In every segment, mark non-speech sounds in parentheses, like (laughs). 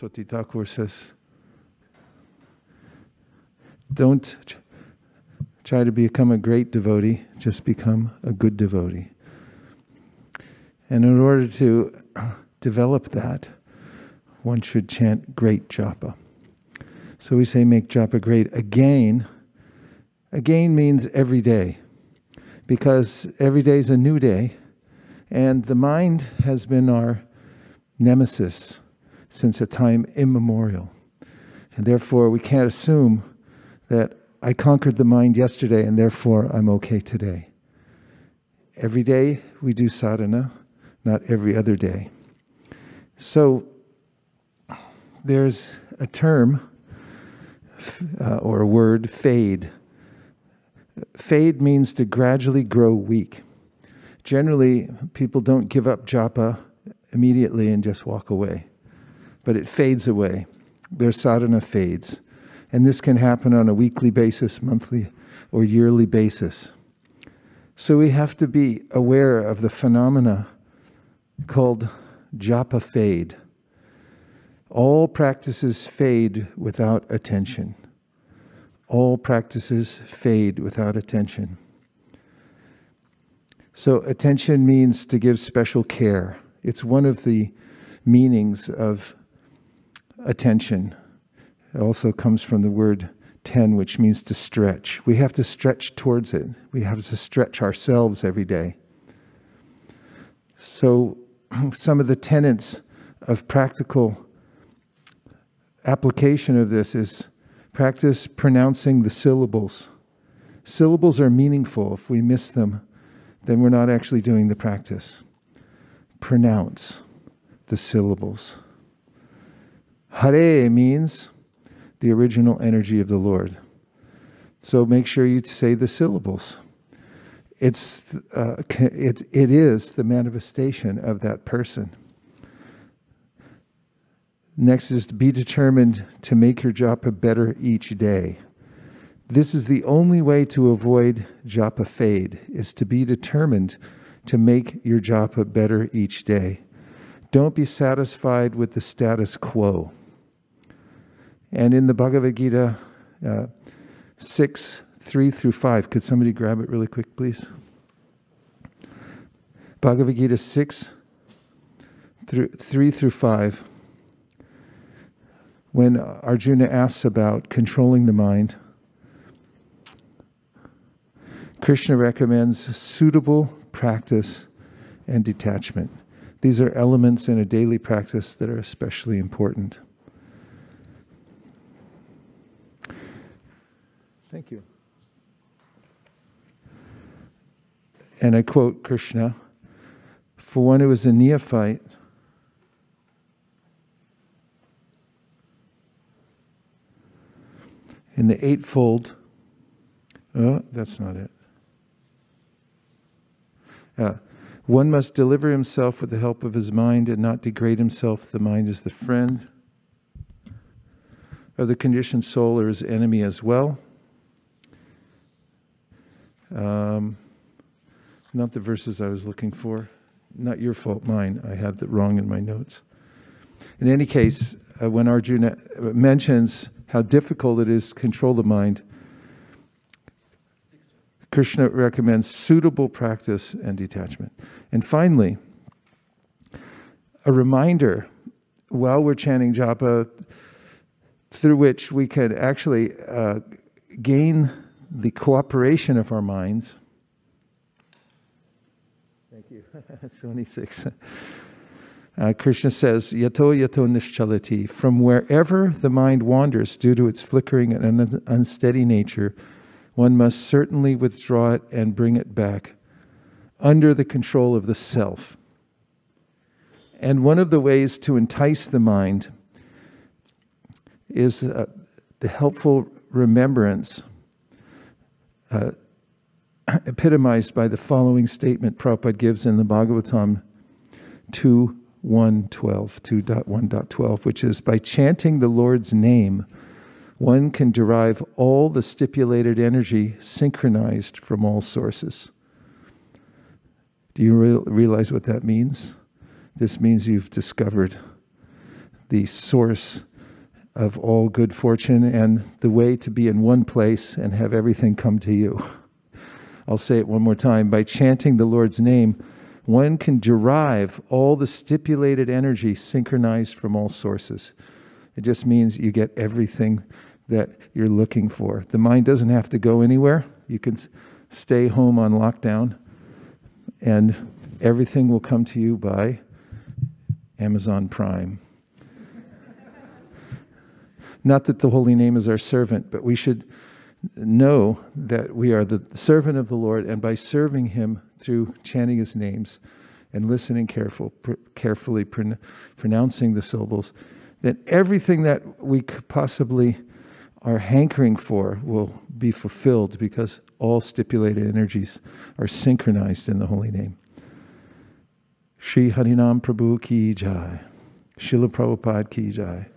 Saraswati Thakur says, don't try to become a great devotee, just become a good devotee. And in order to (clears throat) develop that, one should chant great japa. So we say make japa great again. Again means every day, because every day is a new day, and the mind has been our nemesis since a time immemorial. And therefore, we can't assume that I conquered the mind yesterday and therefore I'm okay today. Every day we do sadhana, not every other day. So there's a term uh, or a word, fade. Fade means to gradually grow weak. Generally, people don't give up japa immediately and just walk away, but it fades away. Their sadhana fades. And this can happen on a weekly basis, monthly, or yearly basis. So we have to be aware of the phenomena called japa fade. All practices fade without attention. All practices fade without attention. So, attention means to give special care. It's one of the meanings of attention. It also comes from the word ten, which means to stretch. We have to stretch towards it, we have to stretch ourselves every day. So, (clears throat) some of the tenets of practical application of this is practice pronouncing the syllables. Syllables are meaningful. If we miss them, then we're not actually doing the practice. Pronounce the syllables. Hare means the original energy of the Lord. So make sure you say the syllables. It's, uh, it, it is the manifestation of that person. Next is to be determined to make your japa better each day. This is the only way to avoid japa fade, is to be determined to make your japa better each day. Don't be satisfied with the status quo. And in the Bhagavad Gita uh, 6, 3 through 5, could somebody grab it really quick, please? Bhagavad Gita 6, through, 3 through 5. When Arjuna asks about controlling the mind, Krishna recommends suitable practice and detachment. These are elements in a daily practice that are especially important. Thank you. And I quote Krishna For one who is a neophyte, in the eightfold, oh, that's not it. Uh, one must deliver himself with the help of his mind and not degrade himself. The mind is the friend of the conditioned soul or his enemy as well. Um, not the verses I was looking for. Not your fault, mine. I had that wrong in my notes. In any case, uh, when Arjuna mentions how difficult it is to control the mind, Krishna recommends suitable practice and detachment. And finally, a reminder while we're chanting japa through which we could actually uh, gain the cooperation of our minds. Thank you. (laughs) That's 26. Uh, Krishna says, Yato yato nischalati, from wherever the mind wanders due to its flickering and unsteady nature, one must certainly withdraw it and bring it back under the control of the self. And one of the ways to entice the mind is uh, the helpful remembrance uh, (clears throat) epitomized by the following statement Prabhupada gives in the Bhagavatam 2 2.1.12, which is by chanting the Lord's name, one can derive all the stipulated energy synchronized from all sources. Do you re- realize what that means? This means you've discovered the source of all good fortune and the way to be in one place and have everything come to you. I'll say it one more time. By chanting the Lord's name, one can derive all the stipulated energy synchronized from all sources. It just means you get everything that you're looking for. The mind doesn't have to go anywhere. You can stay home on lockdown, and everything will come to you by Amazon Prime. Not that the holy name is our servant, but we should know that we are the servant of the Lord, and by serving Him through chanting His names and listening careful, pr- carefully, pr- pronouncing the syllables, that everything that we could possibly are hankering for will be fulfilled because all stipulated energies are synchronized in the holy name. Shri Harinam Prabhu Ki Jai. Srila Prabhupada Ki Jai.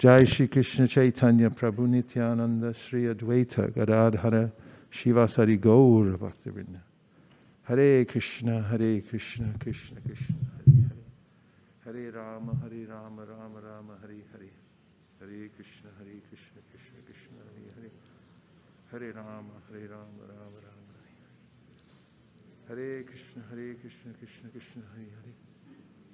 Jai Shri Krishna Chaitanya Prabhu Nityananda Sri Advaita Gadadhara Shivasari Gaur Bhaktivinoda. Hare Krishna, Hare Krishna, Krishna Krishna, Hare Hare. Hare Rama, Hare Rama, Rama Rama, Hare Hare. Hare Krishna, Hare Krishna, Krishna Krishna, Hare Hare. Hare Rama, Hare Rama, Rama Rama, Hare Hare. Hare Krishna, Hare Krishna, Krishna Krishna, Hare Hare.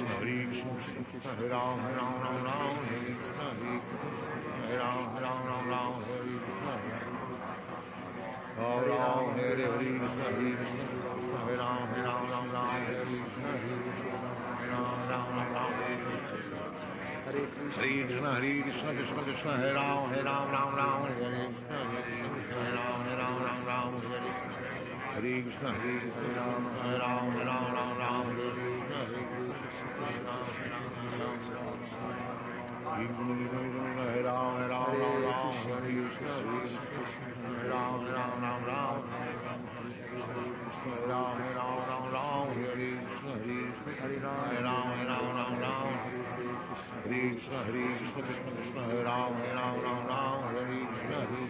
Krishna, Krishna Krishna, Hare Ram, Hare Ram, Ram Ram, Hare Krishna, Hare Krishna, Hare Ram, Hare Ram, Ram Ram, Hare Krishna, Hare Ram, Hare Hare Krishna, Hare Krishna, Hare Ram, Hare Ram, Ram Ram, Hare Krishna, Hare Ram, Ram Ram, Ram, Hare Krishna. Hare Krishna. Hare Krishna, Krishna, Krishna Hare Ram, Hare Ram, Ram Ram, Hare Krishna, Hare Ram, Hare Ram, Ram Ram, Hare Krishna. Hare Krishna, Hare Krishna, Hare Ram, Hare Ram, Ram Ram, Hare Krishna, Hare Krishna, Hare Krishna. Hare Krishna, Hare Ram, Hare Ram, Ram Ram, Hare Krishna, Hare Krishna,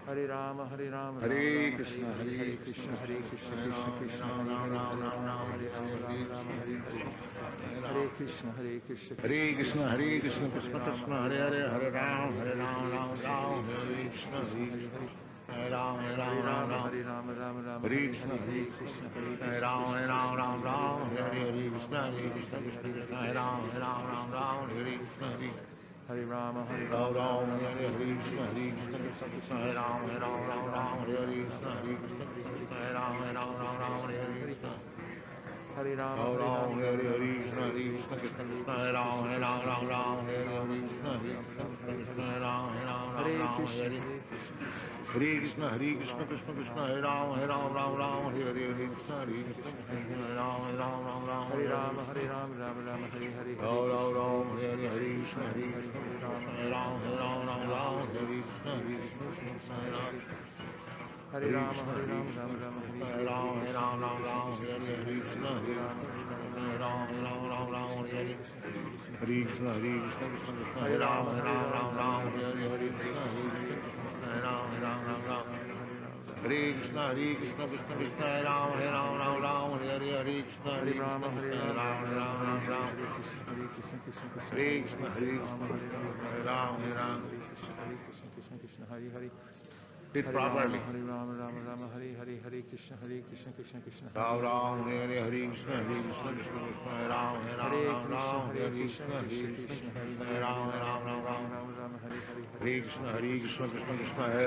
Hare Rama, Hare Rama, Hare Rama Rama, Krishna, Hare Hare Hare Krishna, Hare Krishna, Hare Krishna Ram, Krishna, Hare Hare Ram, Hare, Ram, Hare Ram, Rama, Ram, Hare Rama, Hare Rama Rama, Hare Hare. Hare Hare Krishna, Hare Krishna, Hare Krishna, Hare Krishna, Krishna Krishna, Hare Hare, Hare Ram, Hare Ram, Ram Ram, Hare Krishna, Hare Hare Ram, Hare Ram, Hare Ram Rama, Ram, Hare Rama, Rama Rama, Hare Hare Krishna, Hare, Hare Krishna, Hare Hare Krishna, Ram, Hare Rama, Hare Ram Rama, Ram, Rama Rama, Rama, Rama, Hare Hare, Hare Krishna, Hare Krishna, Krishna Krishna, Hare Ram, Hare Ram, Ram Ram, Hare Hare Krishna, Hare Krishna, Krishna, Hare Ram, Hare Ram, Ram Hare Ram, Krishna, Hare Hare Krishna. Hare Krishna, Hare Krishna, Krishna Krishna, Hare Ram, Hare Ram, Ram Ram, Hare Hare Krishna, Hare Krishna, Hare Ram, Hare Ram, Ram Ram, Hare Rama, Hare Rama, Rama Rama, Hare Hare, Ram Hare Ram Ram, Hare Hare, Hare Krishna, Hare Krishna, Hare Ram, Hare Ram, Ram Ram, Hare Krishna, Hare Krishna, Hare Ram. Hare Rama, Hare Rama, Rama Rama, Hare Hare Ram, Hare Ram, Ram Ram, Hare Hare, Hare Krishna, Hare Hare Ram, Hare Ram, Ram Ram, Hare Hare. Hare Krishna, Hare Krishna, Krishna Krishna, Hare Ram, Hare Ram, Ram Ram, Hare Hare, Hare Krishna, Hare Krishna, Hare Ram, Hare Ram, Ram Ram. Hare Krishna, Hare Krishna, Krishna Krishna, Hare Ram, Hare Ram, Ram Ram, Hare Hare, Hare Krishna, Hare Hare Rama, Krishna, Hare Krishna Rama, Hare Ram, Ram Ram, rash Hare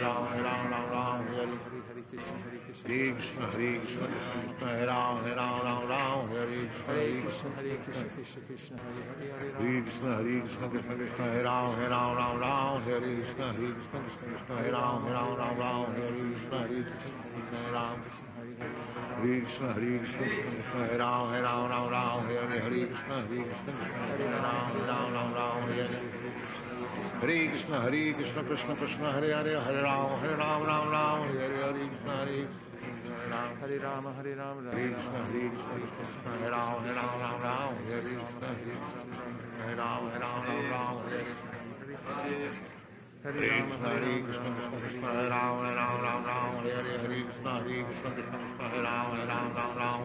Ram Ram Ram Ram Hare Krishna. Hare Krishna, Krishna, Krishna Krishna, Hare Ram, Hare Ram, Ram Ram, Hare Krishna, Hare Hare Krishna, Hare Krishna, Krishna Krishna, Hare Hare, Hare Hare Rama. Krishna, Hare Krishna, Krishna Krishna, Hare Ram, Hare Ram, Ram Ram, Hare Krishna, Hare Krishna, Krishna Krishna, Hare Ram, Hare Ram, Ram Ram, Hare Krishna, Hare Krishna, Krishna Hare Ram. Hare Hare, Hare Hare Krishna, Hare Krishna, Krishna Krishna, Hare Ram, Hare Ram, Ram Ram, Hare Hare, Hare Krishna, Hare Krishna, Hare Ram, Hare Ram, Ram Ram, Hare Hare. Hare Krishna, Hare Krishna, Krishna Krishna, Hare Hare, Hare Ram, Hare Ram, Ram Ram, Hare Hare, Hare Krishna, Hare Hare Ram. Hare Rama, Hare Rama, Rama Hare Rama, Krishna, Hare Krishna, Hare Ram, Hare Ram, Ram Ram, Hare Krishna, Hare Hare Ram, Hare Ram, Ram Ram, Hare Hare. Hare Hare Rama, Krishna, Hare Krishna, Krishna Krishna, Hare Ram, Hare Ram, Ram Ram, Hare Hare, Hare Krishna, Hare Krishna, Krishna Krishna, Hare Ram,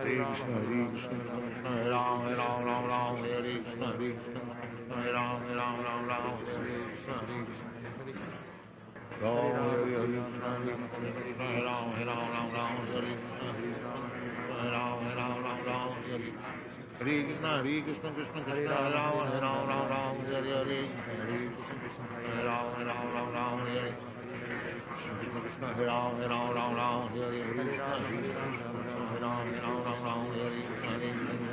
Hare Hare Rama, Krishna, Hare Hare Rama, Krishna, Rama Krishna Rama, Krishna, Hare Ram, Hare Ram, Ram Ram, Hare Krishna, Hare Krishna, Hare Ram, Hare Ram, Ram Ram, Hare Krishna, Hare Krishna. Ram, Hare Hare, Krishna, Hare Krishna, Hare Ram, Hare Ram, Ram Ram, Hare Krishna, Hare Krishna, Hare Ram, Hare Ram, Ram Ram, Hare Krishna. Hare Krishna, Hare Krishna, Krishna Krishna, Hare Ram, Hare Ram, Ram Ram, Hare Hare.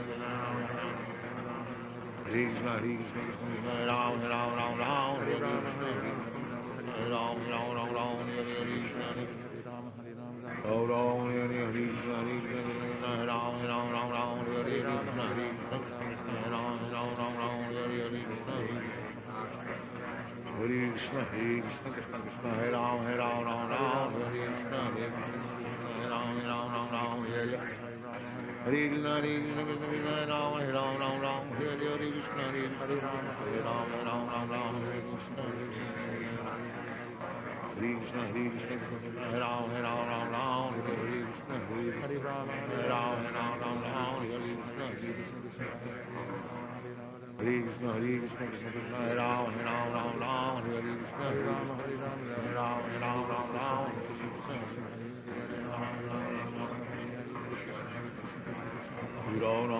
Hare Krishna, Hare Ram, Hare Ram, Ram Ram, Hare. Krishna Hare Krishna, Krishna, Krishna, Ram, Ram, Ram Ram, Hare Hare. Krishna, Hare Hare Ram Hare Ram, Ram, Ram Ram, Hare Krishna, Hare Krishna, Hare Krishna, Hare Krishna, Hare Ram, Hare Ram, Ram Ram, Hare Krishna, Hare Ram, Hare Ram, Ram Ram, Hare Krishna, Hare Krishna, Hare Krishna, Hare Krishna, Krishna, Krishna, Hare Ram, Hare Ram, Ram Ram, Hare Krishna, Hare Ram, Hare Ram, Ram Ram, Hare Krishna, Hare Krishna, Krishna,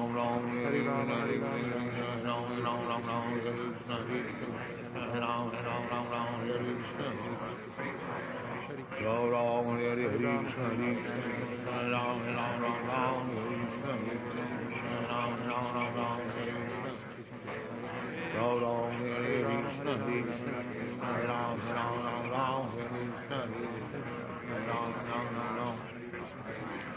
Krishna Krishna,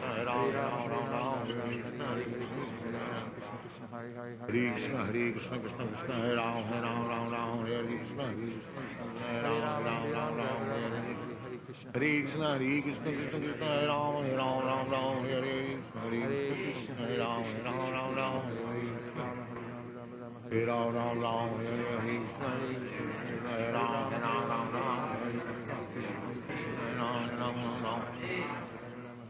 Hare, Hare Hare Krishna, Krishna Krishna, Hare Hare, Hare Krishna Hare Krishna Krishna Krishna Hare Ram Hare Ram Ram Ram Hare Krishna Hare Hare Hare Ram Ram, Ram Hare Ram Ram, Ram Hare Hare Hare, Hare Hare Krishna, Hare Krishna Hare Krishna Krishna Krishna Hare Ram Hare Ram Ram Ram Hare Krishna Hare Hare Krishna Krishna, Hare Ram Hare Ram Ram Ram Hare Krishna Ram, Hare Ram, Ram Ram, Hare Hare Ram Ram Ram Hare Krishna Hare Krishna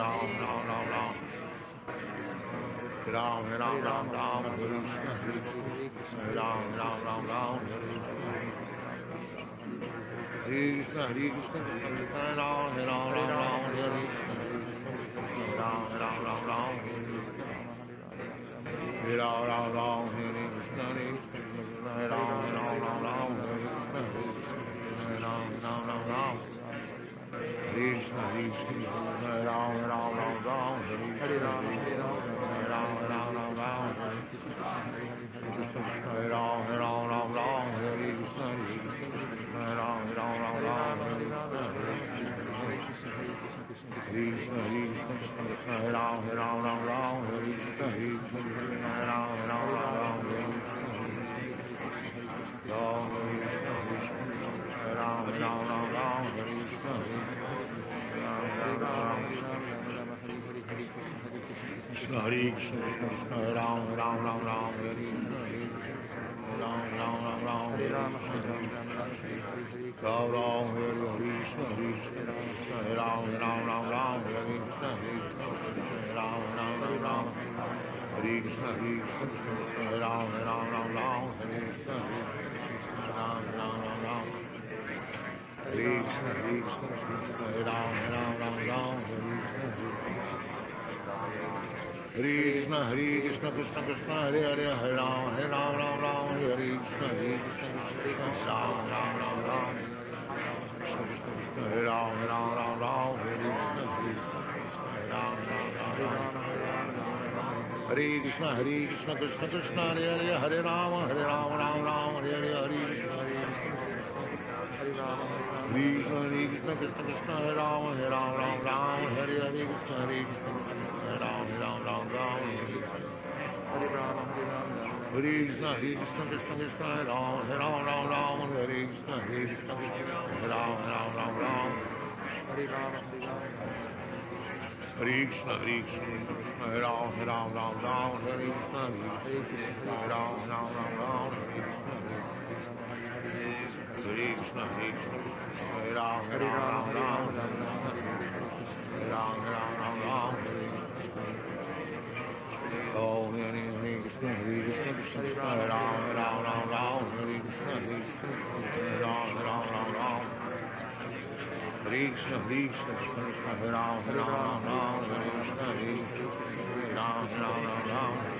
Ram Ram Ram Hare Ram Hare Ram Ram Ram Hare Krishna Hare Krishna Hare Ram Ram Ram Ram Hare Krishna Hare Krishna Krishna Krishna Hare Ram Hare Ram Ram Ram Hare Krishna Hare Ram Hare Ram Ram Ram Hare Krishna Hare Ram Ram Ram Hare Krishna Hare Krishna Hare Ram Hare Ram Ram Ram Hare Krishna Krishna Ram Ram Ram Ram Hare Ram, Hare Ram, Hare Ram Ram Ram Ram Hare Krishna Ram, Ram Ram Ram Hare Krishna Krishna Ram Ram Ram Ram Hare Krishna Krishna, Krishna, Ram Ram Ram Ram Hare Krishna Krishna Ram Ram Ram Ram Hare Krishna Ram Ram Ram Ram Hare Krishna Krishna, Ram Ram Ram Ram Hare Krishna Hare Krishna Ram Ram Ram Ram Hare Ram, Hare Ram, Ram Ram, Hare Hare, Hare Krishna, Ram Ram Hare Krishna Hare Krishna Hare Ram Hare Ram Ram Ram Hare Krishna Hare Krishna Ram Ram Hare Ram Ram, Ram Hare Ram, Hare Krishna Hare Krishna Hare Ram Hare Ram Ram Ram Hare Krishna Hare Ram Ram Ram Ram Hare Krishna Hare Krishna Hare Ram Hare Ram Ram Ram Hare Krishna Hare Krishna Hare Krishna Krishna Krishna Hare Hare Hare Ram Hare Ram Ram Ram Hare Krishna Hare Krishna Krishna Ram Ram Ram Ram Krishna Krishna Krishna Hare Ram Hare Ram Ram Ram Hare Krishna Hare Krishna Ram Ram Ram Hare Ram Ram, Hare Ram, Ram Ram, Hare Hare, Hare Krishna, Hare Krishna, Krishna Krishna, Hare Hare, Hare Rama, Hare Rama, Ram Ram, Hare Hare, Hare Krishna, Hare Hare Ram, Hare Ram, Krishna, Krishna, Krishna Hare Rama, Hare Ram, Ram Ram, Hare Hare Krishna, Hare Krishna, Hare Ram, Hare Ram, Ram Ram, Hare Hare Ram, Hare Ram, Ram Ram, Hare Krishna, Hare Krishna, Krishna Krishna, Hare Ram, Hare Ram, Ram Ram, Hare Krishna, Hare Krishna, Hare Ram, Hare Ram, Ram Ram, Krishna, Krishna, Krishna, Krishna, Krishna, Hare Krishna, Hare Krishna, Ram, Ram, Ram, Ram Ram, Ram, Hare Krishna, Ram, Ram, Ram Ram, Hare Oh, Hare Krishna, Hare Krishna, Krishna Krishna, Ram, Ram, Ram Ram, Hare Krishna, Hare Krishna, Ram, Ram, Ram Ram. Hare Krishna, Hare Krishna, Krishna Krishna, Ram, Ram, Ram Ram, Hare Krishna, Hare Hare Ram, Ram, Ram Ram.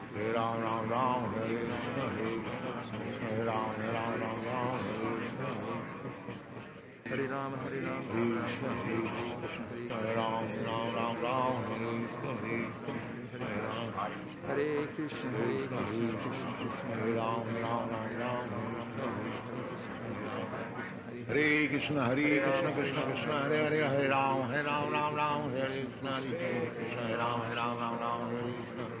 Krishna, Hare Ram, Ram, Ram, Hare Krishna, Hare Krishna, Hare Ram, Ram, Ram, Ram, Hare Krishna, Hare Rama, Hare Rama, Rama Krishna, Rama, Hare Hare Krishna, Hare Krishna, Krishna, Ram, Ram, Ram, Ram, Hare Krishna, Hare Ram, Hare Krishna, Hare Krishna, Krishna Krishna, Hare Ram, Ram, Ram, Ram, Hare Krishna, Hare Krishna, Hare Krishna, Krishna Krishna,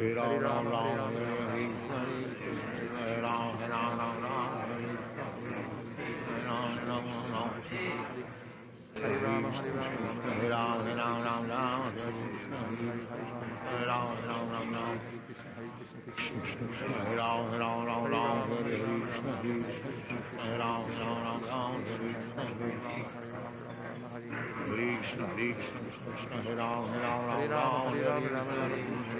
Hare Ram, Ram, Ram, Hare Hare Krishna, Hare Ram, Hare Ram, Ram, Ram, Hare Krishna, Hare Ram, Hare Ram, Ram, Ram, Hare Rama, Hare Rama, Rama Rama, Hare Ram, Hare Ram, Ram, Ram, Hare Krishna, Hare Ram, Hare Ram, Ram, Ram, Hare Krishna, Hare Krishna, Krishna Hare Ram, Hare Ram, Ram, Ram, Hare Krishna, Hare Ram, Hare Ram, Ram, Ram, Hare Krishna, Hare Krishna, Hare Krishna, Krishna Krishna, Hare Ram, Hare Ram, Hare Ram, Rama, Ram, Hare Hare Rama, Rama Rama, Krishna, Hare Hare Krishna, Ram, Hare Ram, Krishna, Ram, Krishna Ram. Hare Ram, Hare Ram, Ram, Ram, Hare Hare Krishna, Krishna, Hare Krishna, Hare Krishna Krishna, Ram,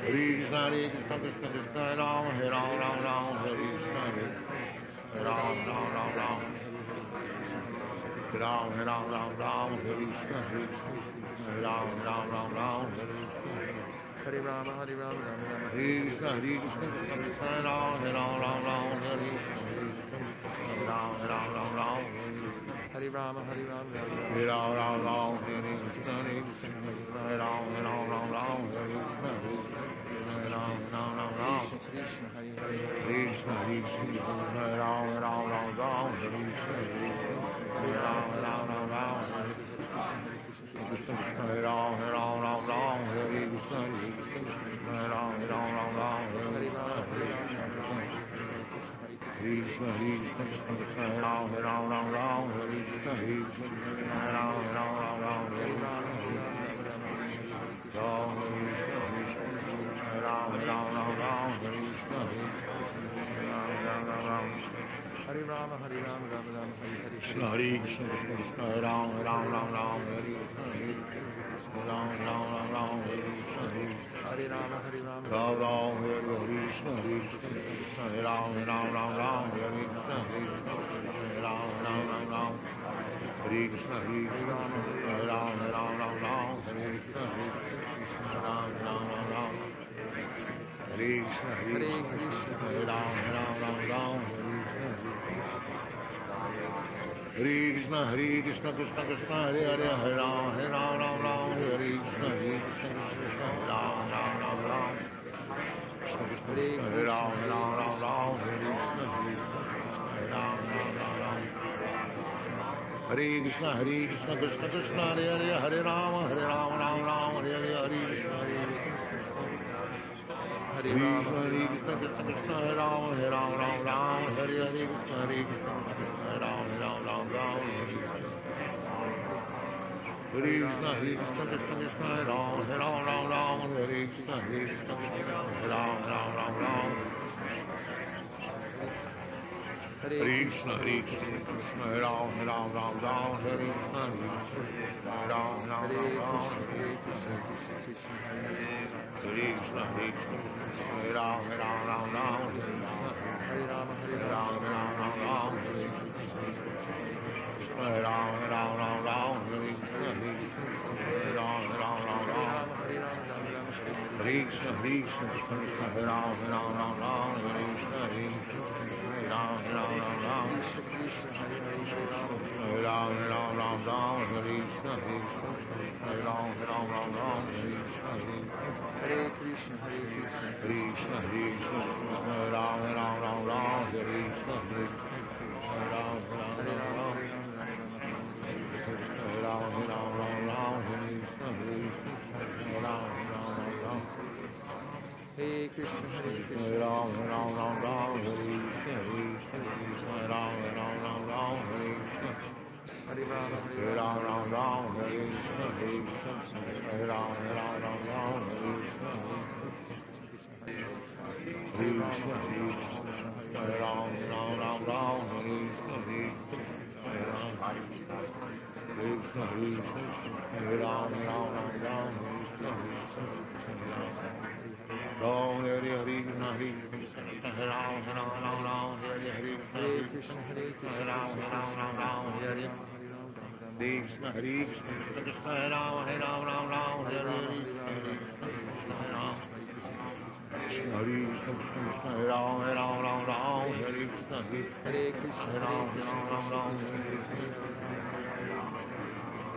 Krishna. Hare Krishna, Hare Krishna, Krishna Krishna, Hare Ram, Hare Ram, Ram, Ram, Hare Krishna, Hare Ram, Ram, Ram, Ram. Hare Ram, Hare Ram, Ram, Ram, Hare Krishna, Hare Hare Ram, Ram, Ram, Ram, Hare Krishna. Hare Rama, Hare Rama, Rama Rama, Hare Krishna, Hare Krishna, Krishna Krishna, Hare Ram, Hare Ram, Ram, Ram, Hare Krishna, Hare Ram, Hare Ram, Ram, Ram, Hare Hare Rama, Hare Rama, Rama Rama. Hare Ram, Ram, Ram, Hare Krishna, Hare Krishna, Hare Ram, Hare Ram, Ram, Ram, Hare Krishna, Hare Ram, Hare Ram, Ram, Ram. Krishna, Krishna, Hare. Krishna, Hare Krishna, Hare Ram, Hare Ram, Ram, Ram, Hare Krishna, Hare Ram, Hare Ram, Ram, Ram, Hare Krishna, Krishna, Hare Ram, Hare Ram, Ram, Ram, Hare Krishna, Hare Krishna, Hare Ram, Hare Ram, Ram, Ram, Hare Hare Krishna, Hare Krishna, Krishna, Krishna Krishna, Hare Ram, Hare Ram, Ram, Ram, Hare Krishna, Hare Krishna, Hare Ram, Hare Ram, Ram, Ram, Hare Hare Krishna, Rama, Hare Rama, Rama Rama, Hare Krishna. Ram, Hare Krishna, Hare Ram, Hare Ram, Ram, Ram, Hare Krishna, Hare Krishna, Hare Ram, Ram, Ram. Hare Rama, Hare Rama, Rama Rama, Hare Hare. Krishna Hare Krishna Krishna Krishna Hare Ram Hare Ram Ram Ram Hare Krishna Hare Krishna Ram Ram Ram Ram Hare Krishna Hare Hare Rama, Hare Rama, Ram Ram Hare Krishna Hare Krishna Krishna Hare Ram Hare Ram Ram Ram Hare Krishna Hare Krishna Ram Ram Ram Ram Hare Krishna Hare Krishna Hare Ram Hare Ram Ram Ram Hare Krishna Hare Krishna Ram Ram Ram Ram Hare Krishna Hare Hare Krishna Krishna, Hare Ram Hare Ram Ram Ram Hare Krishna Hare Krishna Hare Krishna Krishna Krishna Hare Hare Hare Ram Hare Ram Ram Ram Hare Krishna Hare Krishna Krishna Hare Ram Ram Ram Ram Krishna Krishna Hare Ram Hare Ram Ram Ram Hare Krishna Hare Ram Ram Ram Ram Hare Krishna Hare Krishna Krishna Krishna Hare Hare Hare Ram Hare Ram Ram Ram Hare Hare Hare Krishna Hare Hare Rama, Hare Krishna, Krishna Krishna, Hare Hare Hare Hare Krishna, Hare Krishna, Hare Hare Hare Hare Krishna, Hare Krishna, Krishna Krishna, Hare Hare Hare Krishna, Hare Krishna. Hare Hare Krishna, Hare Krishna, Krishna Ram, Ram Ram Ram, Hare Krishna, Hare Ram Ram Ram, Hare Krishna, Krishna Krishna, Hare Krishna, Hare Krishna, Ram Ram Ram Ram, Hare Ram, Hare Ram Ram Hare Hare Krishna, Hare Hare Krishna, Hare Krishna, Krishna Hare Krishna, Hare Krishna. Hare Krishna Hare Krishna Krishna, Krishna, Ram, Ram, Ram Ram, Hare Krishna, Hare Krishna, Ram, Ram, Ram Ram, Ram, Ram, Ram Ram, Hare Krishna Hare Krishna Ram, Hare Ram, Ram Ram, Hare Krishna, Hare Krishna, Hare Ram, Hare Ram, Ram Ram, Hare Krishna, Hare Hare Hare Ram, Rama Ram Ram, Hare Krishna, Hare Krishna, Hare Ram, Hare Ram, Ram Ram, Hare Krishna, Hare Krishna, Hare Krishna, Hare Ram, Ram Ram Ram, Hare Krishna, Hare Hare Krishna, Hare Krishna, Hare Ram, Ram Ram Ram, Hare Krishna, Hare Ram, Krishna, Krishna Hare Krishna Ram, Hare Ram, Ram Ram, Hare Hare Krishna, Hare Krishna, Krishna Krishna, Ram, Hare Ram, Ram Ram, Hare Hare, Krishna, Hare Krishna, Krishna, Krishna Krishna, Hare Ram, Hare Ram, Ram Ram, Hare Krishna, Hare Krishna Ram, Ram, Ram Ram, Hare Krishna,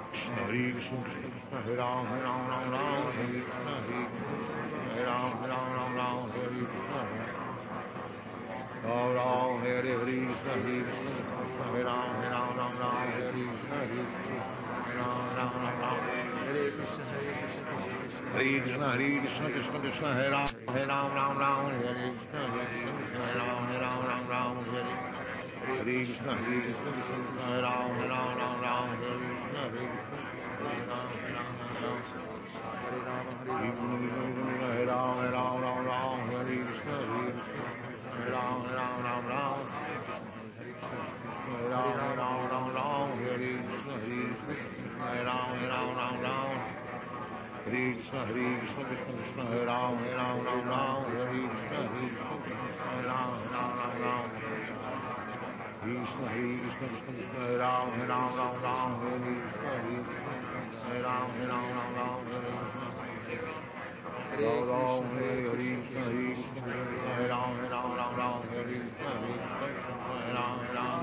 Krishna, Hare Krishna, Krishna Krishna, Hare Ram, Hare Ram, Ram Ram, Hare Krishna, Hare Hare Ram, Hare Ram, Ram Ram, Hare Krishna, Ram Ram, Hare Hare Krishna, Hare Krishna, Krishna Hare Ram, Hare Ram, Ram Ram, Hare Krishna, Hare Hare Ram, Ram Ram Ram. Hare Krishna Hare Krishna Krishna Krishna Hare Krishna, Hare Krishna, Krishna Krishna, Hare Ram, Hare Ram, Ram Ram, Hare Krishna, Hare Krishna, Hare Ram, Hare Ram, Ram Ram, Hare Hare Krishna, Hare Krishna, Krishna Krishna, Hare Ram, Hare Ram, Ram Ram, Hare Krishna, Hare Krishna, Hare Ram, Hare Ram, Ram Ram. Hare Rama Hare Hare Krishna, Hare Ram, Hare Ram, Ram Ram, Hare Krishna, Hare Krishna, Hare Ram, Hare Ram, Ram Ram. Hare Ram, Hare Ram, Ram Ram, Hare Krishna, Hare Krishna, Hare Ram, Hare Ram, Ram Ram. Hare Krishna, Hare Krishna, Krishna Krishna, Hare Ram, Hare Ram, Ram Ram, Hare Krishna, Hare Krishna, Hare Ram, Hare Ram, Ram Ram. Krishna, Hare Krishna, Krishna Krishna, Hare Ram, Hare Ram, Ram Ram, Hare Krishna, Hare Krishna, Hare Ram, Hare Ram, Ram Ram, Hare Krishna. Hare Ram Hare Hare Hare Krishna Hare Krishna Hare Ram, Hare Ram, Ram Ram, Hare Krishna, Hare Krishna, Hare Ram, Hare Ram,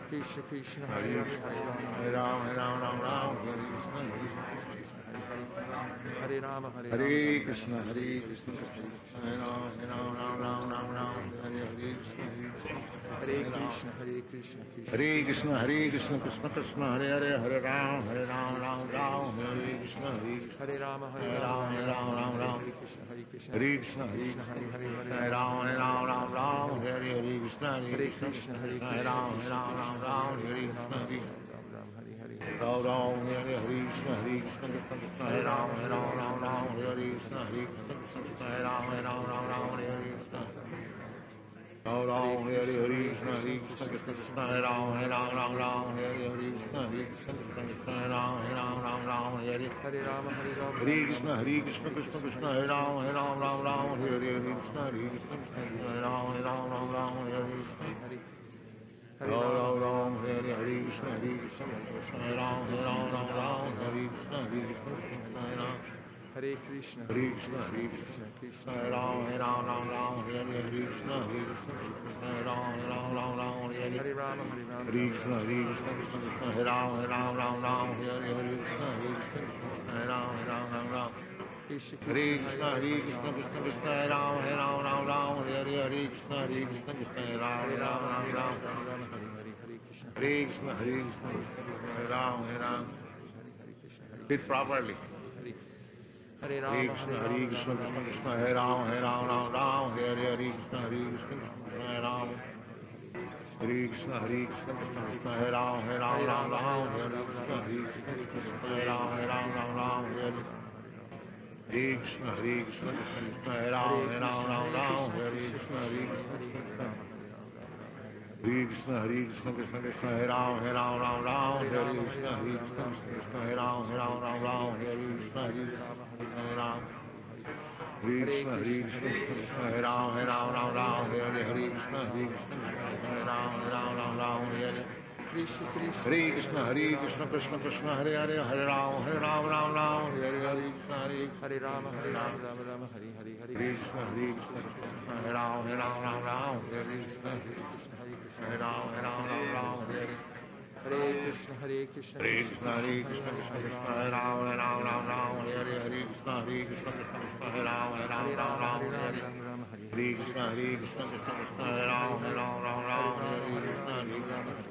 Krishna Krishna Hare Hare Hare Ram, Hare Ram, Ram Ram, Hare Krishna, Hare Hare Rama Hare Rama. Hare Krishna, Hare Krishna, Krishna Krishna, Hare Ram, Hare Ram, Ram Ram, Ram Ram, Hare Hare Krishna, Hare Krishna Hare Krishna Krishna Hare Krishna, Hare Krishna, Krishna Krishna, Hare Hare, Hare Ram, Hare Ram, Ram Ram, Hare Krishna, Hare Krishna, Hare Rama Hare Hare Rama Ram, Hare Ram, Ram Ram. Hare Krishna Hare Krishna Hare Krishna, Hare Krishna Hare Hare Hare Hare Ram, Hare Ram, Ram Ram, Hare Hare Krishna, Hare Hare Krishna, Krishna Krishna Ram, Hare Krishna, Hare Krishna, Krishna, Hare Hare Hare Krishna, Hare Krishna, Krishna Hare Hare Hare Krishna. Hare Krishna, Hare Krishna, Krishna Hare Hare Hare Krishna, Hare Krishna, Krishna Hare Hare Hare Hare. Hare Hare Krishna, Hare Krishna, Krishna Krishna, Hare Hare Hare Krishna, Hare Krishna, Krishna Hare Hare Hare Krishna. Hare Ram Ram Hare Hare Krishna, Hare Krishna, Krishna Hare Hare Hare Krishna, Hare Krishna, Hare. Hare Krishna Hare Krishna, Hare Krishna, Krishna Hare Hare Hare Hare Krishna, Hare Krishna, Krishna Hare Hare Hare Hare. Hare Hare Hare Krishna, Hare Krishna, Krishna Krishna, Hare Hare Hare Hare Krishna, Hare Krishna, Krishna Hare Ram, Hare Ram, Ram. Krishna Hare Krishna, Hare Krishna, Krishna Krishna, Hare Ram, Hare Ram, Ram Ram, Hare Hare, Hare Krishna, Hare Krishna, Krishna Hare Ram, Hare Hare Ram, Rama Ram Hare Ram. Rama Rama Hare Hare Hare Krishna Hare Krishna, Hare Krishna, Krishna Krishna, Hare Ram, Hare Ram. Hare Hare Krishna Hare Read properly. Hare Hare Hare Rama Krishna, Hare Hare Krishna, Krishna Krishna, Hare Ram, Hare Ram, Ram Ram, Hare Hare, Hare Krishna, Hare Krishna, Krishna Hare Ram. Hare Krishna, Hare Krishna, Krishna Krishna, Hare Ram, Hare Ram, Ram Ram, Hare Krishna, Hare Krishna, Hare Ram, Hare Ram, Ram Ram, Hare Krishna, Hare Krishna, Hare Ram, Hare Ram, Ram Ram, Hare Krishna, Hare Krishna. Hare Krishna, Hare Krishna, Krishna Krishna, Hare Krishna, Hare Krishna, Krishna Krishna, Hare Ram, Hare Ram, Ram Ram, Hare Krishna, Krishna, Krishna, Krishna, Krishna Krishna, Krishna, Krishna, Hare Hare Krishna, Hare Krishna, Krishna Krishna, Hare Hare, Hare Ram, Hare Ram, Ram Ram, Hare Hare Krishna, Hare Hare Rama Hare Rama Rama Rama Hare Hare Hare Hare Krishna, Hare Krishna, Krishna Hare Ram, Hare Ram, Ram Ram, Hare Krishna, Hare Ram, Hare Ram, Ram Ram, Hare Hare Krishna Hare Krishna Hare Krishna, Hare Krishna, Krishna Krishna, Hare Ram, Hare Ram, Ram Ram, Hare Hare, Hare Krishna, Hare Krishna, Krishna Krishna, Hare Ram, Hare Ram, Hare Ram Rama Ram, Hare Hare Rama Rama Rama Hare Hare Krishna, Hare Krishna, Krishna Krishna, Hare Ram, Hare Ram, Ram Ram, Hare Krishna, Hare Krishna, Hare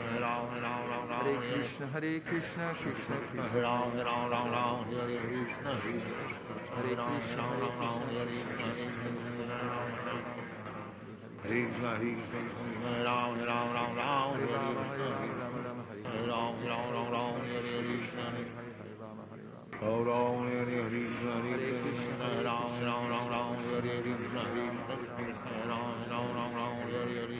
Hare Hare Hare Krishna Hare Krishna Krishna Krishna. Hare Hare Hare Hare Krishna, Hare Hare Hare Krishna Hare Krishna. Hare Krishna, Hare Hare Ram, Hare Ram, Hare Hare Rama Hare Krishna, Rama Rama Hare Hare Ram, Hare Ram, Hare Hare Krishna, Hare Hare Rama Hare Rama Hare Ram, Hare Hare Krishna, Hare Krishna, Hare Ram, Hare Ram, Hare Hare Krishna, Hare Krishna, Hare Ram, Hare Ram, Hare Hare Krishna,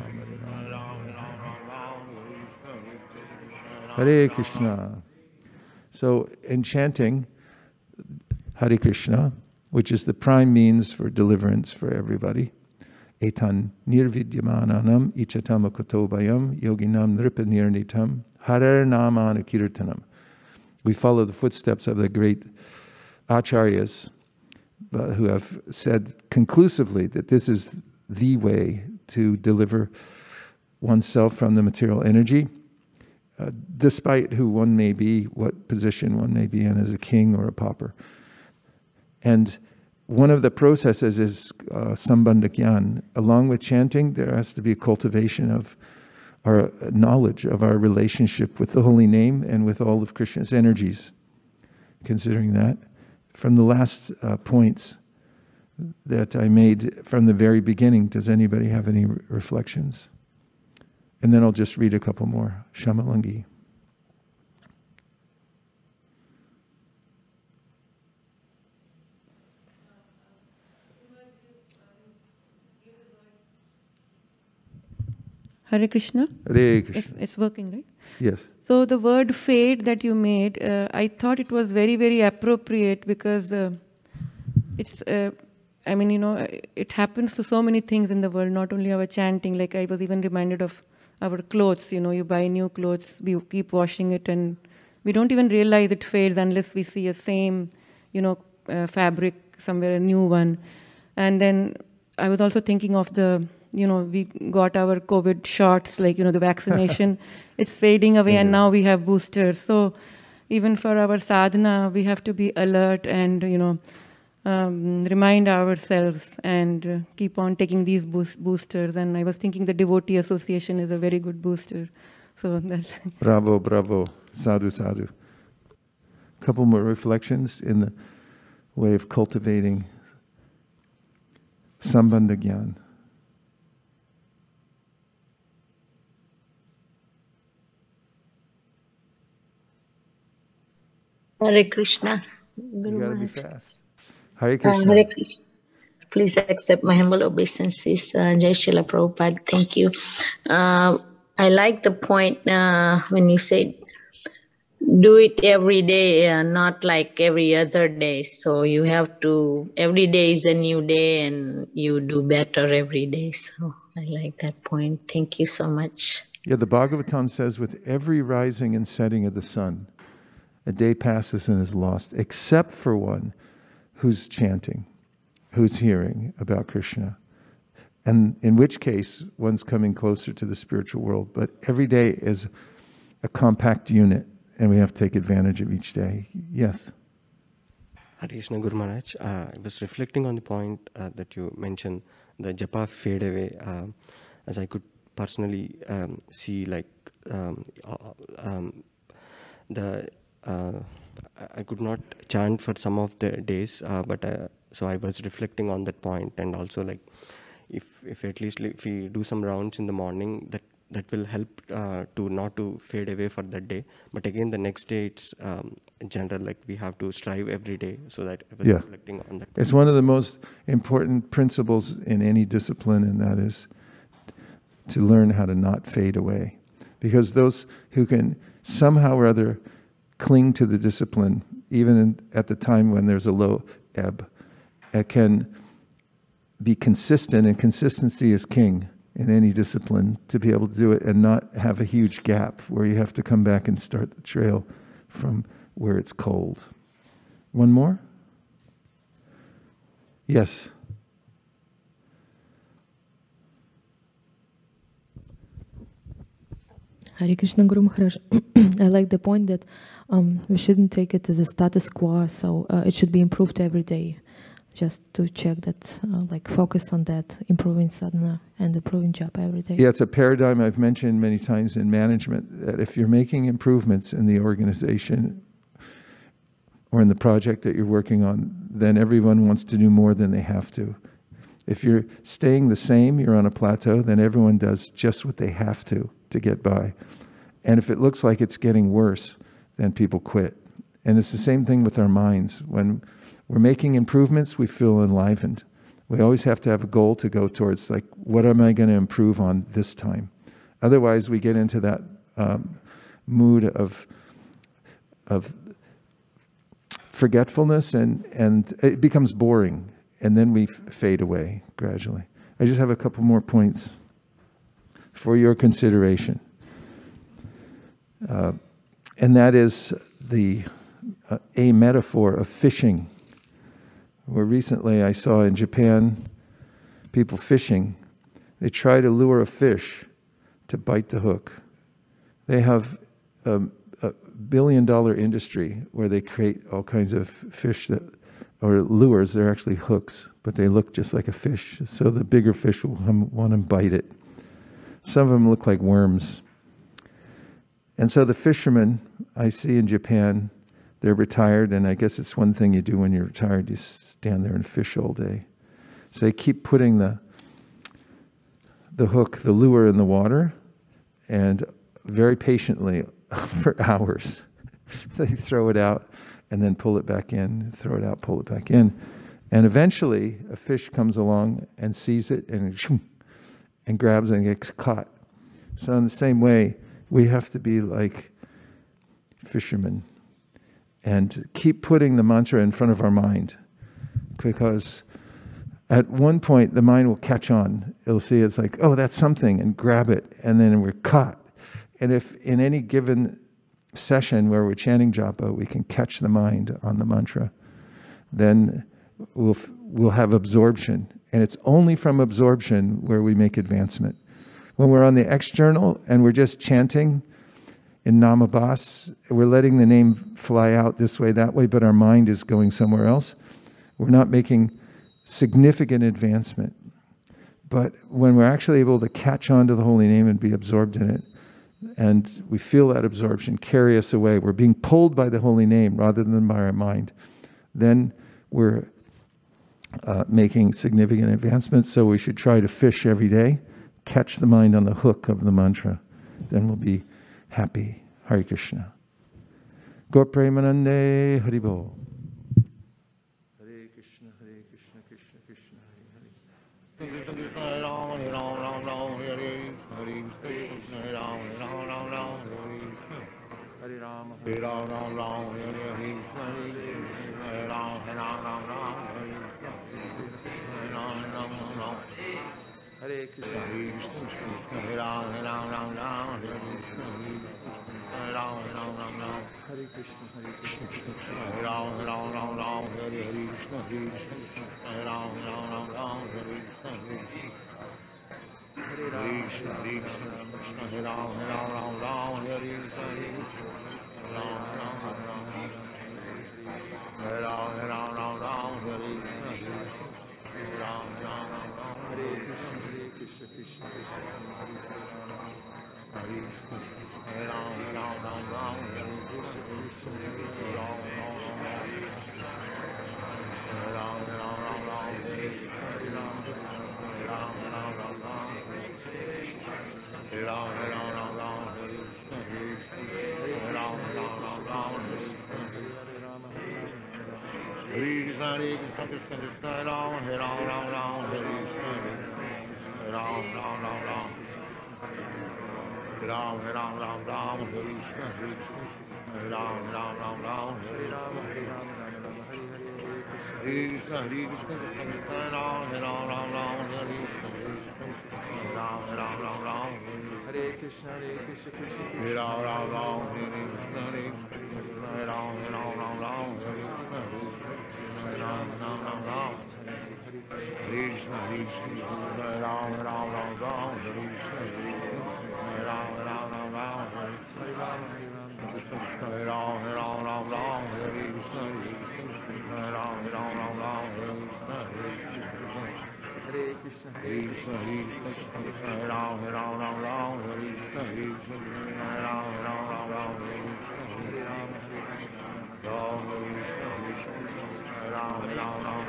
Hare Krishna. So, in chanting Hare Krishna, which is the prime means for deliverance for everybody, etan nirvidyamananam ichatam akotobayam yoginam nripanirnitam harer namanakirtanam. We follow the footsteps of the great acharyas uh, who have said conclusively that this is the way to deliver oneself from the material energy uh, despite who one may be, what position one may be in as a king or a pauper. And one of the processes is uh. Along with chanting, there has to be a cultivation of our knowledge of our relationship with the holy name and with all of Krishna's energies. Considering that, from the last uh, points that I made from the very beginning, does anybody have any re- reflections? And then I'll just read a couple more. Shamalangi. Hare Krishna. Hare It's, Krishna. it's working, right? Yes. So the word fade that you made, uh, I thought it was very, very appropriate because uh, it's, uh, I mean, you know, it happens to so many things in the world, not only our chanting. Like I was even reminded of our clothes. You know, you buy new clothes, we keep washing it, and we don't even realize it fades unless we see a same, you know, uh, fabric somewhere, a new one. And then I was also thinking of the, you know, we got our COVID shots, like, you know, the (laughs) vaccination. it's fading away, and now we have boosters. So even for our sadhana, we have to be alert and, you know, um, remind ourselves and uh, keep on taking these boost- boosters. And I was thinking the Devotee Association is a very good booster. So that's. (laughs) Bravo, bravo. Sadhu, sadhu. A couple more reflections in the way of cultivating sambandha gyan. Hare Krishna. You Guru gotta be fast. Hare Uh, Krishna. Hare Krishna. Please accept my humble obeisances. Uh, Jai Srila Prabhupada. Thank you. Uh, I like the point uh, when you said do it every day, uh, not like every other day. So you have to, every day is a new day and you do better every day. So I like that point. Thank you so much. Yeah, the Bhagavatam says, with every rising and setting of the sun, a day passes and is lost, except for one who's chanting, who's hearing about Krishna. And in which case, one's coming closer to the spiritual world. But every day is a compact unit, and we have to take advantage of each day. Yes. Hare Krishna Guru Maharaj, uh, I was reflecting on the point uh, that you mentioned, the japa fade away, uh, as I could personally um, see like um, uh, um, the uh, I- could not chant for some of the days, uh, but uh, so I was reflecting on that point and also like if if at least if we do some rounds in the morning that that will help uh, to not to fade away for that day but again the next day it's um, in general like we have to strive every day so that i was Yeah. reflecting on that It's one of the most important principles in any discipline, and that is to learn how to not fade away. Because those who can somehow or other cling to the discipline, even in, at the time when there's a low ebb, it can be consistent, and consistency is king in any discipline to be able to do it and not have a huge gap where you have to come back and start the trail from where it's cold. One more? Yes. Krishna Guru Maharaj. (clears throat) I like the point that um, we shouldn't take it as a status quo, so uh, it should be improved every day. Just to check that, uh, like focus on that, improving sadhana and improving japa every day. Yeah, it's a paradigm I've mentioned many times in management that if you're making improvements in the organization or in the project that you're working on, then everyone wants to do more than they have to. If you're staying the same, you're on a plateau, then everyone does just what they have to to get by. And if it looks like it's getting worse, then people quit. And it's the same thing with our minds. When we're making improvements, we feel enlivened. We always have to have a goal to go towards, like, what am I going to improve on this time? Otherwise, we get into that um, mood of, of forgetfulness and, and it becomes boring. And then we fade away gradually. I just have a couple more points for your consideration. Uh, and that is the uh, a metaphor of fishing. Where recently I saw in Japan people fishing, they try to lure a fish to bite the hook. They have um, a billion dollar industry where they create all kinds of fish that or lures, they're actually hooks, but they look just like a fish. So the bigger fish will want to bite it. Some of them look like worms. And so the fishermen I see in Japan, they're retired, and I guess it's one thing you do when you're retired, you stand there and fish all day. So they keep putting the, the hook, the lure in the water, and very patiently (laughs) for hours, (laughs) they throw it out and then pull it back in, throw it out, pull it back in. And eventually, a fish comes along and sees it and, (laughs) and grabs and gets caught. So, in the same way, we have to be like fishermen and keep putting the mantra in front of our mind because at one point the mind will catch on. It'll see it's like, oh, that's something, and grab it, and then we're caught. And if in any given session where we're chanting japa, we can catch the mind on the mantra, then we'll, we'll have absorption. And it's only from absorption where we make advancement. When we're on the external and we're just chanting in Namabhas, we're letting the name fly out this way, that way, but our mind is going somewhere else. We're not making significant advancement. But when we're actually able to catch on to the holy name and be absorbed in it, and we feel that absorption carry us away, we're being pulled by the holy name rather than by our mind, then we're uh, making significant advancements. So we should try to fish every day, catch the mind on the hook of the mantra. Then we'll be happy. Hare Krishna. Gaur Premanande Haribol. Hare Krishna, Hare Krishna, Krishna Krishna, Hare Hare. Krishna Krishna Ram Ram Ram Ram Hare Hare Hare Krishna Ram Ram Ram Ram Hare Hare Rama, Hare Ram Ram Ram Hare Krishna, Hare Krishna Krishna Hare Ram Hare Ram Ram Ram Hare Krishna Hare Ram Hare Ram Ram Ram Hare Krishna, Hare Krishna, Krishna Hare Ram Hare Ram Ram Ram Hare Hare Krishna Hare Krishna Hare Ram Hare Ram Ram Ram Hare Krishna Hare Hare Hare Krishna Hare Krishna Krishna Hare Ram Hare Ram Ram Ram Hare Krishna Hare Krishna Ram Ram Ram Ram Hare Ram Hare Ram Ram Ram Hare Krishna Hare Ram Ram Ram Ram Hare Krishna, Hare Krishna, Krishna Krishna. Hare Krishna Hare Ram Ram Ram Ram Krishna Krishna Hare Ram Ram Ram Ram Ram Ram Ram Hare Ram Ram Ram Ram Ram Hare Ram Ram Ram Ram Hare Ram Ram Ram Ram Hare Krishna Hare Krishna Krishna Krishna Ram Hare Ram Ram Ram Hare Krishna Hare Ram Ram Ram Ram Hare Ram Hare Ram Ram Ram Hare Krishna Hare Hare Ram Ram Ram Ram Hare Hare Rama, Hare Rama, Rama Rama, Hare Hare, Hare Krishna. Hare Krishna Hare Krishna Krishna Krishna Hare Ram Hare Ram Ram Ram Hare Krishna Hare Hare Ram Hare Ram Ram Ram Hare Hare Krishna, Hare Krishna, Krishna Hare Krishna. Ram Ram Ram Hare Krishna Krishna Ram Ram Ram Ram Krishna Krishna Ram Ram Ram Ram Ram Ram Ram Ram Krishna Krishna Ram Ram Ram Ram Krishna Krishna, Hare Krishna Krishna Krishna Ram Ram Ram Ram Krishna Krishna Ram Ram Ram Ram Krishna Ram Krishna Hare Rama,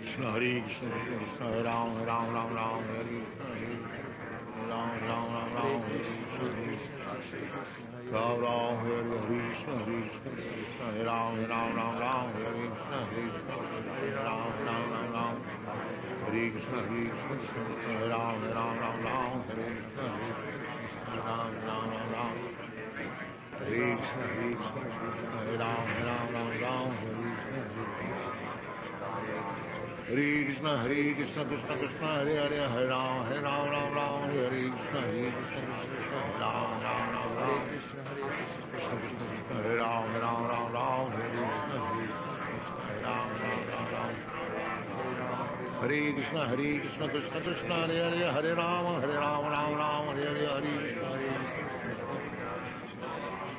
Krishna Hare Krishna Krishna Hare Ram Hare Ram Ram Ram Hare Krishna Hare Ram Ram Ram Ram Hare Hare Krishna, Krishna Hare Hare Krishna, Krishna Krishna, Hare Ram Ram Hare Hare Krishna Hare Krishna Krishna Hare Ram Hare Ram Ram Ram Hare Krishna Hare Hare Ram Ram Ram Ram Hare Krishna Hare Krishna Krishna Hare Ram Hare Ram Ram Ram Hare Krishna Hare Ram Ram Ram Ram Hare Krishna Hare Krishna Krishna Hare Ram Hare Ram Ram Ram Hare Krishna Hare Krishna Hare Krishna Krishna Krishna Hare Hare Hare Ram Hare Ram Ram Ram Hare Krishna Hare Krishna Krishna Hare Ram Ram Ram Hare Ram Krishna, Hare Krishna, Krishna Krishna. Hare Ram Hare Ram Ram Ram Hare Krishna Hare Ram Ram Ram Ram Hare Rama, Hare Rama, Hare Krishna Hare Krishna Krishna Krishna Hare Hare Hare Ram Hare Ram Ram Ram Hare Hare Hare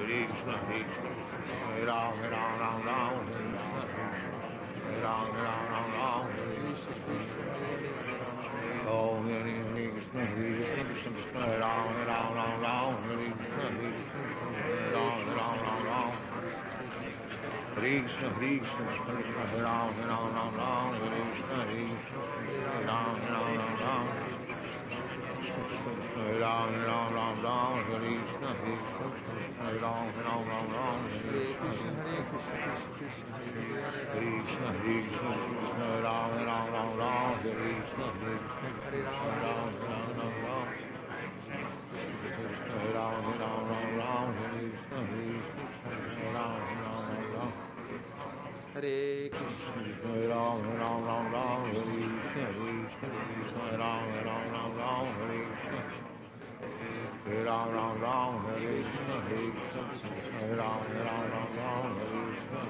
Hare Krishna, Krishna, Ram, Ram, Ram Ram, Ram, Ram, Ram Ram, Krishna, Krishna, Krishna, Krishna, Krishna Ram, Ram, Ram Ram, Hare Krishna, Hare Krishna, Ram, Ram, Ram Ram, Krishna, Krishna, Krishna Krishna, Ram, Ram, Ram Ram, Hare Krishna, Krishna, Ram, Ram, Ram Ram. Hare Ram, Hare Ram, Ram Ram, Hare Krishna, Hare Krishna, Hare Ram, Ram, Ram Ram, Hare Krishna, Hare Krishna, Krishna Krishna, Hare Krishna, Hare Krishna, Krishna Ram, Ram, Ram Ram, Hare Krishna, Hare Krishna, Hare Ram, Hare Ram, Ram Ram. Ram, Hare Krishna, Hare Krishna, Ram, Ram, Ram Ram. Hare Krishna, Ram, Ram, Ram Ram, Hare Krishna, Hare Krishna, Krishna, Ram, Ram, Ram Ram, Hare Krishna. Hare Ram, Ram Ram, Hare Krishna, Hare Krishna, Ram, Ram, Ram Ram, Hare Krishna,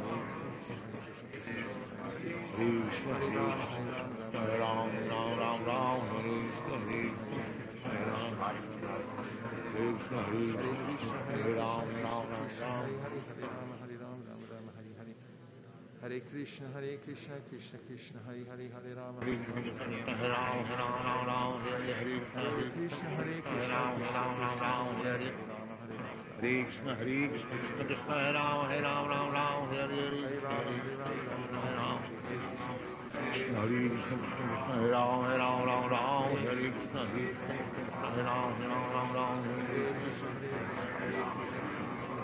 Krishna, Krishna, Hare Ram, Ram, Ram Ram, Hare Krishna, Hare Krishna, Hare Krishna, Hare Ram, Ram Ram, Ram. Hare Hare, Hare Rama, Hare Rama, Rama Rama, Hare Hare. Hare Krishna, Hare Krishna, Krishna Krishna, Hare Hare, Hare Rama, Hare Krishna, Hare Ram, Hare Ram, Ram Ram, Hare Hare Krishna, Hare Hare Krishna, Hare Hare Krishna, Ram, Hare Ram, Ram Ram, Hare Hare. Rama, Hare Hare. Hare Krishna, Hare Krishna, Krishna Krishna, Hare Ram, Hare Ram, Ram Ram, Hare Hare. Hare Hare Rama, Hare Krishna, Rama, Hare Rama Ram, Rama, Hare Krishna, Hare Hare Krishna, Krishna Hare Ram, Hare Ram, Ram Ram, Hare Krishna, Hare Krishna, Hare Ram, Hare Ram, Ram Ram, Hare Hare Krishna. Krishna, Hare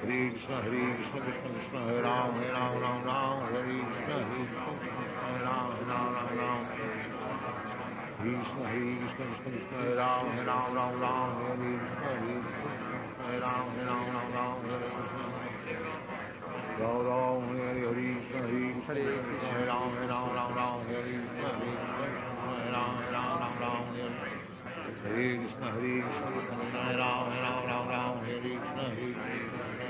Hare Krishna, Hare Krishna, Krishna Krishna, Hare Ram, Hare Ram, Ram Ram, Hare Krishna, Hare Krishna, Hare Ram, Hare Ram, Ram Ram. Krishna, Hare Krishna, Krishna Krishna, Hare Ram, Hare Ram, Ram Ram, Hare Krishna, Hare Krishna, Hare Ram, Hare Ram, Ram Ram, Hare Krishna. Ram Ram, Hare Hare Krishna, Hare Krishna, Hare Ram, Hare Ram, Ram Ram, Hare Krishna, Hare Krishna, Hare Ram, Hare Ram, Ram Ram, Hare Hare Krishna, Hare Krishna, Krishna Hare Ram, Hare Ram, Ram Ram, Hare Krishna, Hare Krishna,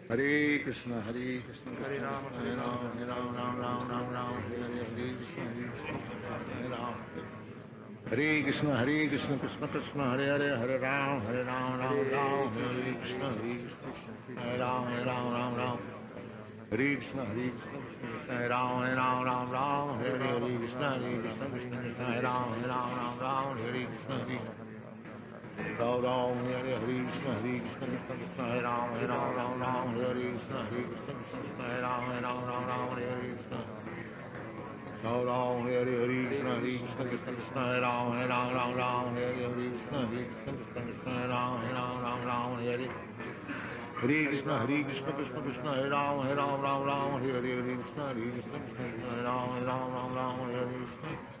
Hare Krishna, Hare Krishna, Hare Rama, Hare Ram, Hare Ram, Ram Ram, Ram Ram, Hare Hare, Hare Krishna, Hare Krishna, Hare Ram. Hare Krishna, Hare Krishna, Krishna Krishna, Hare Hare, Hare Ram, Hare Ram, Ram Ram, Hare Krishna, Hare Krishna, Hare Ram, Hare Ram, Ram Ram. Hare Krishna, Hare Krishna, Krishna Hare Ram, Hare Ram, Ram Ram, Hare Hare Krishna, Hare Krishna, Krishna Krishna, Hare Ram, Hare Ram, Ram Ram, Hare Krishna, Hare Ram Ram, Hare Hare Krishna, Hare Krishna, Krishna Krishna, Hare Ram, Hare Ram, Ram Ram, Hare Krishna, Hare Krishna, Krishna Krishna, Hare Ram, Hare Ram, Ram Ram, Hare Krishna. Ram Ram, Hare Hare Krishna, Hare Krishna, Krishna Krishna, Hare Ram, Hare Ram, Ram Ram, Hare Hare Krishna, Hare Krishna, Krishna Krishna, Hare Ram, Hare Ram, Ram Ram, Hare Hare. Hare Krishna, Hare Krishna, Krishna Krishna, Hare Ram, Hare Ram, Ram Ram, Hare Hare, Hare Krishna, Hare Krishna, Krishna Krishna, Hare Ram, Hare Ram, Ram Ram, Hare Krishna. Ram Ram Ram,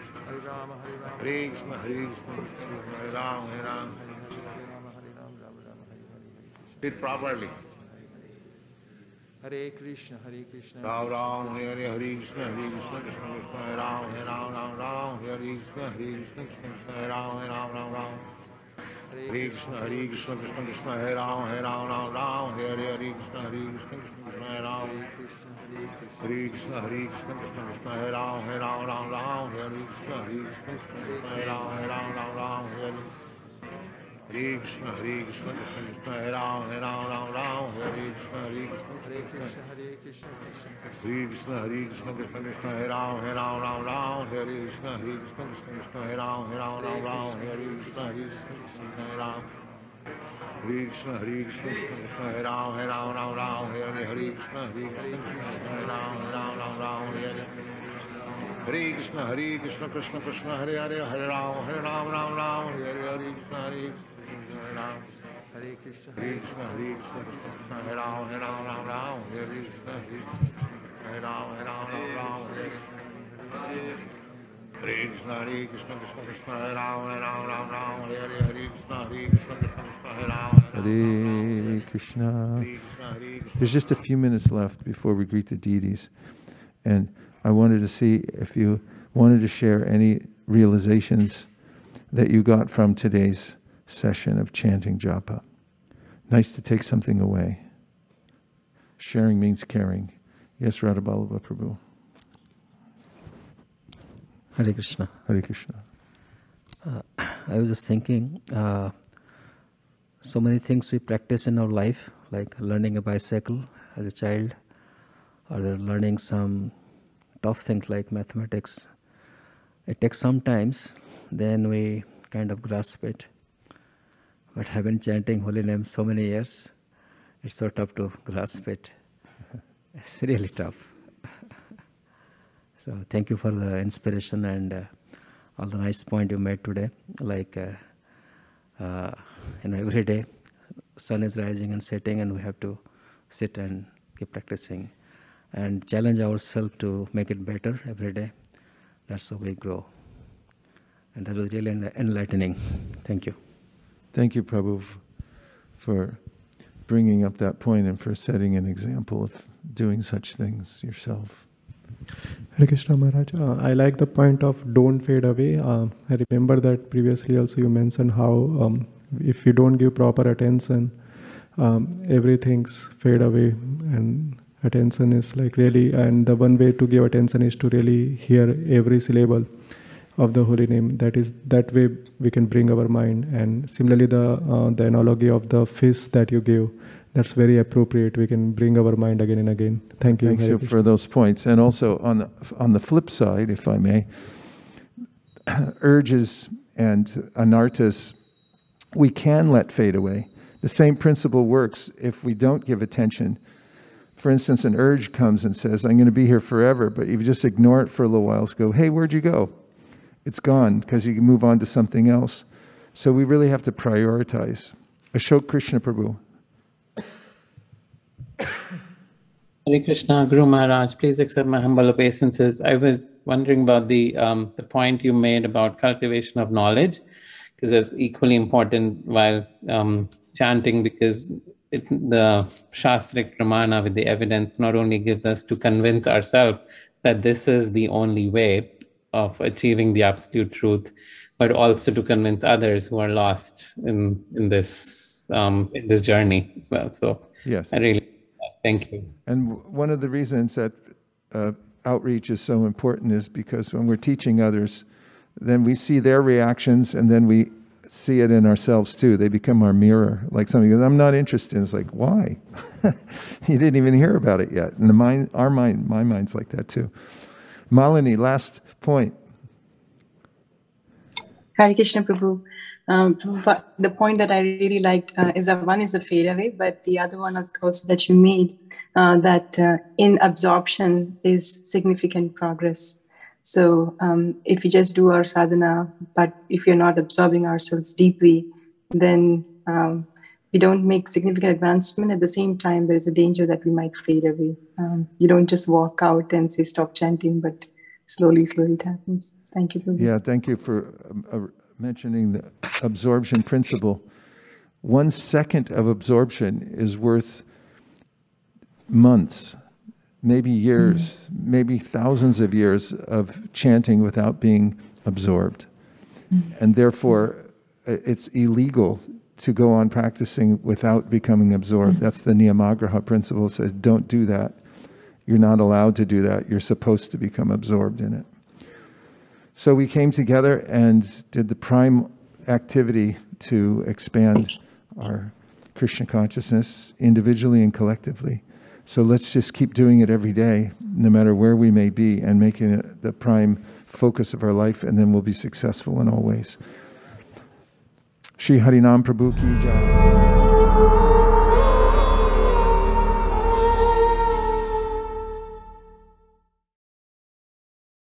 Hare Rama, Hare Rama, Hare Krishna, Hare Krishna, Krishna Krishna, Hare Ram, Hare Ram. Hare Rama, Hare Rama, Rama Rama, Hare Hare, Hare Krishna. Sit properly. Hare Krishna, Hare Krishna, Ram Ram, Hare Hare, Hare Krishna, Hare Krishna, Krishna Krishna, Hare Ram, Hare Ram, Ram Ram, Hare Krishna, Hare Krishna, Krishna Krishna, Hare Ram, Hare Ram, Ram Ram. Hare Krishna, Hare Krishna, Krishna Krishna, Hare Ram, Hare Ram, Ram Ram, Hare Hare, Hare Krishna, Hare Krishna, Krishna Krishna, Hare Ram. Hare Krishna, Hare Krishna. Hare Krishna, Hare Krishna, Krishna Krishna, Hare Ram, Hare Ram, Ram Ram, Hare Krishna, Hare Krishna, Krishna Krishna, Hare Ram, Hare Ram, Ram Ram, Hare Hare Krishna, Hare Krishna, Krishna Krishna, Hare Ram, Hare Ram, Ram Ram, Hare Krishna, Hare Krishna, Hare Krishna, Hare Krishna, Krishna Krishna. Hare Krishna, Hare Krishna, Krishna Krishna, Hare Ram, Hare Ram, Ram Ram, Hare Krishna, Hare Krishna, Krishna Krishna, Hare Ram, Hare Ram, Ram Ram, Hare Krishna, Hare Krishna, Krishna Krishna, Hare Ram. Hare Krishna, Hare Krishna, Krishna Krishna, Hare Ram, Hare Ram, Ram Ram, Hare Hare, Hare Krishna, Hare Krishna, Krishna Hare Ram, Hare Ram, Ram Ram, Hare Hare. Hare Krishna, Hare Krishna, Krishna Krishna, Hare Hare, Hare Ram, Hare Ram, Ram Ram, Hare Hare, Hare Krishna, Hare Krishna, Hare Ram. Hare Krishna, Hare Krishna, Hare Krishna, Krishna Krishna, Hare Ram, Hare Ram, Ram Ram, Hare Krishna, Hare Krishna, Krishna, Hare Krishna, Hare Ram, Hare Ram, Ram Ram, Hare Hare, Hare Krishna, Hare Krishna, Krishna Krishna, Hare Ram, Hare Krishna. Hare Krishna, Hare Krishna. There's just a few minutes left before we greet the deities. And I wanted to see if you wanted to share any realizations that you got from today's session of chanting japa. Nice to take something away. Sharing means caring. Yes, Radha Radhaballabha Prabhu. Hare Krishna. Hare Krishna. I was just thinking, uh, so many things we practice in our life, like learning a bicycle as a child, or learning some tough things like mathematics. It takes some times, then we kind of grasp it. But I've been chanting holy names so many years, it's so tough to grasp it. (laughs) It's really tough. So thank you for the inspiration and uh, all the nice point you made today. Like, uh, uh, know, every day, sun is rising and setting, and we have to sit and keep practicing and challenge ourselves to make it better every day. That's how we grow. And that was really enlightening. Thank you. Thank you, Prabhu, for bringing up that point and for setting an example of doing such things yourself. Hare Krishna Maharaj, uh, I like the point of don't fade away. Uh, I remember that previously also you mentioned how um, if you don't give proper attention, um, everything's fade away and attention is like really, and the one way to give attention is to really hear every syllable of the holy name. That is, that way we can bring our mind. And similarly, the, uh, the analogy of the fish that you give, that's very appropriate. We can bring our mind again and again. Thank you. Thanks Hare you for those points. And also on the, on the flip side, if I may, (clears throat) urges and anarthas we can let fade away. The same principle works if we don't give attention. For instance, an urge comes and says, I'm going to be here forever, but if you just ignore it for a little while, go, hey, where'd you go? It's gone because you can move on to something else. So we really have to prioritize. Ashok Krishna Prabhu. Hare Krishna, Guru Maharaj, please accept my humble obeisances. I was wondering about the um, the point you made about cultivation of knowledge, because it's equally important while um, chanting, because it, the Shastric Pramana with the evidence not only gives us to convince ourselves that this is the only way of achieving the absolute truth, but also to convince others who are lost in in this um, in this journey as well. So Yes. I really thank you. And one of the reasons that uh, outreach is so important is because when we're teaching others, then we see their reactions and then we see it in ourselves too. They become our mirror. Like somebody goes, I'm not interested. It's like, why? (laughs) you didn't even hear about it yet. And the mind, our mind, my mind's like that too. Malini, last point. Hare Krishna Prabhu. Um, but the point that I really liked uh, is that one is a fade away, but the other one is also that you made uh, that uh, in absorption is significant progress. So um, if we just do our sadhana, but if you're not absorbing ourselves deeply, then um, we don't make significant advancement. At the same time, there is a danger that we might fade away. Um, you don't just walk out and say stop chanting, but slowly, slowly it happens. Thank you. Prabhu. Yeah, thank you for uh, mentioning the absorption principle. One second of absorption is worth months, maybe years, maybe thousands of years of chanting without being absorbed. And therefore, it's illegal to go on practicing without becoming absorbed. That's the Niyamagraha principle. It says don't do that. You're not allowed to do that. You're supposed to become absorbed in it. So we came together and did the prime activity to expand our Krishna consciousness individually and collectively. So let's just keep doing it every day, no matter where we may be, and making it the prime focus of our life, and then we'll be successful in all ways. Shri Harinam Prabhu Ki Jai.